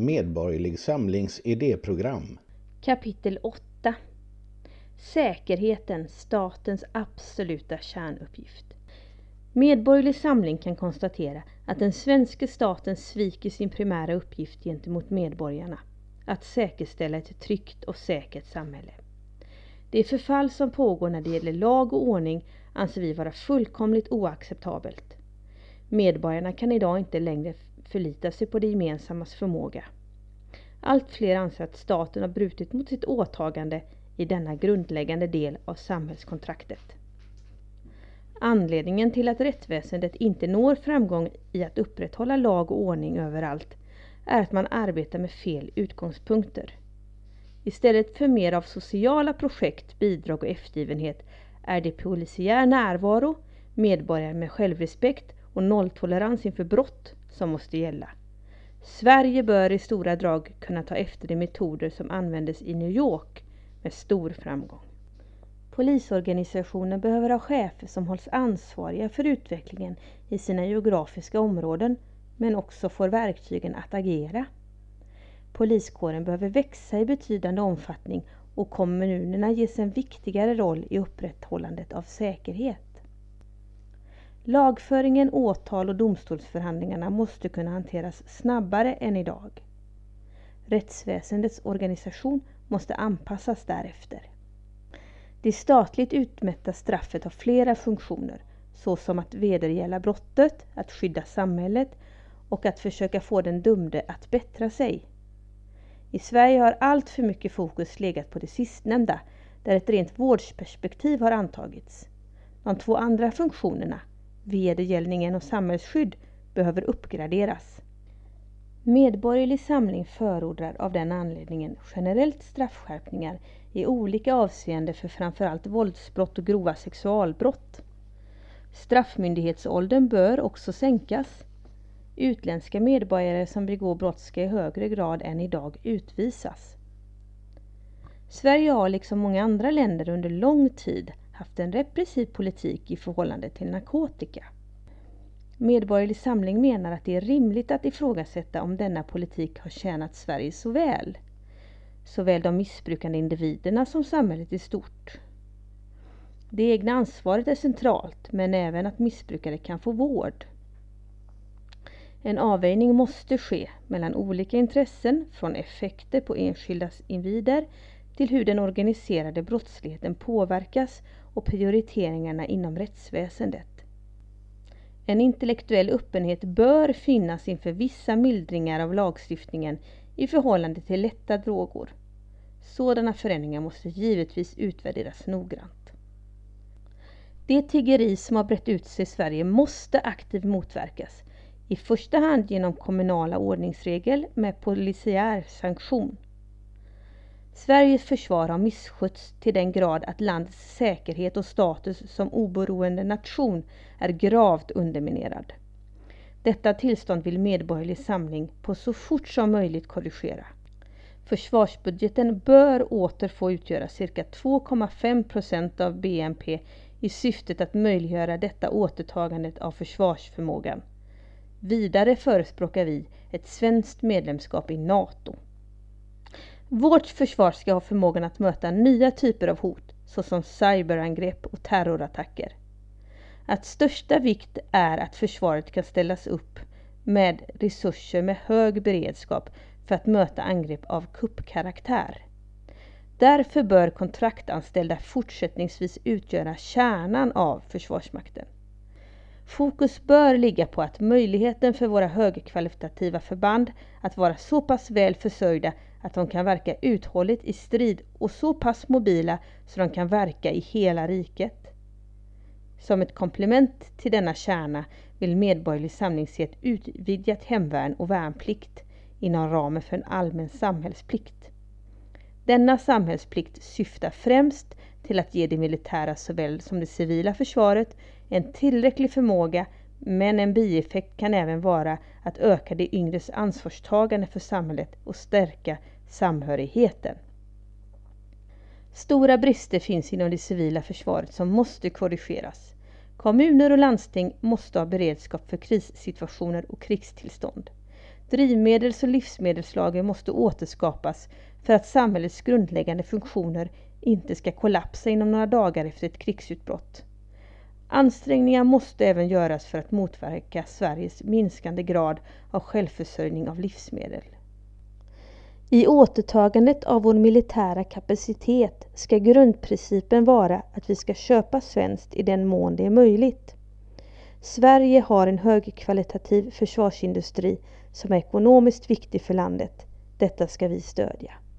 Medborgerlig Samlings idéprogram Kapitel 8 Säkerheten, statens absoluta kärnuppgift. Medborgerlig Samling kan konstatera att den svenska staten sviker sin primära uppgift gentemot medborgarna, att säkerställa ett tryggt och säkert samhälle. Det förfall som pågår när det gäller lag och ordning anser vi vara fullkomligt oacceptabelt. Medborgarna kan idag inte längre förlita sig på det gemensammas förmåga. Allt fler anser att staten har brutit mot sitt åtagande i denna grundläggande del av samhällskontraktet. Anledningen till att rättsväsendet inte når framgång i att upprätthålla lag och ordning överallt är att man arbetar med fel utgångspunkter. Istället för mer av sociala projekt, bidrag och eftergivenhet är det polisiär närvaro, medborgare med självrespekt och nolltolerans inför brott som måste gälla. Sverige bör i stora drag kunna ta efter de metoder som användes i New York med stor framgång. Polisorganisationen behöver ha chefer som hålls ansvariga för utvecklingen i sina geografiska områden men också får verktygen att agera. Poliskåren behöver växa i betydande omfattning och kommunerna ges en viktigare roll i upprätthållandet av säkerhet. Lagföringen, åtal och domstolsförhandlingarna måste kunna hanteras snabbare än idag. Rättsväsendets organisation måste anpassas därefter. Det statligt utmätta straffet har flera funktioner såsom att vedergälla brottet, att skydda samhället och att försöka få den dömde att bättra sig. I Sverige har allt för mycket fokus legat på det sistnämnda, där ett rent vårdsperspektiv har antagits. De två andra funktionerna, vedergällningen och samhällsskydd, behöver uppgraderas. Medborgerlig Samling förordrar av den anledningen generellt straffskärpningar i olika avseenden för framförallt våldsbrott och grova sexualbrott. Straffmyndighetsåldern bör också sänkas. Utländska medborgare som begår brott ska i högre grad än idag utvisas. Sverige har liksom många andra länder under lång tid haft en repressiv politik i förhållande till narkotika. Medborgerlig Samling menar att det är rimligt att ifrågasätta om denna politik har tjänat Sverige så väl. Såväl de missbrukande individerna som samhället i stort. Det egna ansvaret är centralt, men även att missbrukare kan få vård. En avvägning måste ske mellan olika intressen, från effekter på enskilda individer till hur den organiserade brottsligheten påverkas och prioriteringarna inom rättsväsendet. En intellektuell öppenhet bör finnas inför vissa mildringar av lagstiftningen i förhållande till lätta droger. Sådana förändringar måste givetvis utvärderas noggrant. Det tiggeri som har brett ut sig i Sverige måste aktivt motverkas, i första hand genom kommunala ordningsregel med polisiär sanktion. Sveriges försvar har misskötts till den grad att landets säkerhet och status som oberoende nation är gravt underminerad. Detta tillstånd vill Medborgerlig Samling på så fort som möjligt korrigera. Försvarsbudgeten bör åter få utgöra cirka 2,5 procent av BNP i syftet att möjliggöra detta återtagandet av försvarsförmågan. Vidare förespråkar vi ett svenskt medlemskap i NATO. Vårt försvar ska ha förmågan att möta nya typer av hot såsom cyberangrepp och terrorattacker. Att största vikt är att försvaret kan ställas upp med resurser med hög beredskap för att möta angrepp av kuppkaraktär. Därför bör kontraktanställda fortsättningsvis utgöra kärnan av Försvarsmakten. Fokus bör ligga på att möjligheten för våra högkvalitativa förband att vara så pass väl försörjda att de kan verka uthålligt i strid och så pass mobila så de kan verka i hela riket. Som ett komplement till denna kärna vill Medborgerlig Samling se ett utvidgat hemvärn och värnplikt inom ramen för en allmän samhällsplikt. Denna samhällsplikt syftar främst till att ge det militära såväl som det civila försvaret en tillräcklig förmåga men en bieffekt kan även vara att öka de yngres ansvarstagande för samhället och stärka samhörigheten. Stora brister finns inom det civila försvaret som måste korrigeras. Kommuner och landsting måste ha beredskap för krissituationer och krigstillstånd. Drivmedels och livsmedelslager måste återskapas för att samhällets grundläggande funktioner inte ska kollapsa inom några dagar efter ett krigsutbrott. Ansträngningar måste även göras för att motverka Sveriges minskande grad av självförsörjning av livsmedel. I återtagandet av vår militära kapacitet ska grundprincipen vara att vi ska köpa svenskt i den mån det är möjligt. Sverige har en högkvalitativ försvarsindustri som är ekonomiskt viktig för landet. Detta ska vi stödja.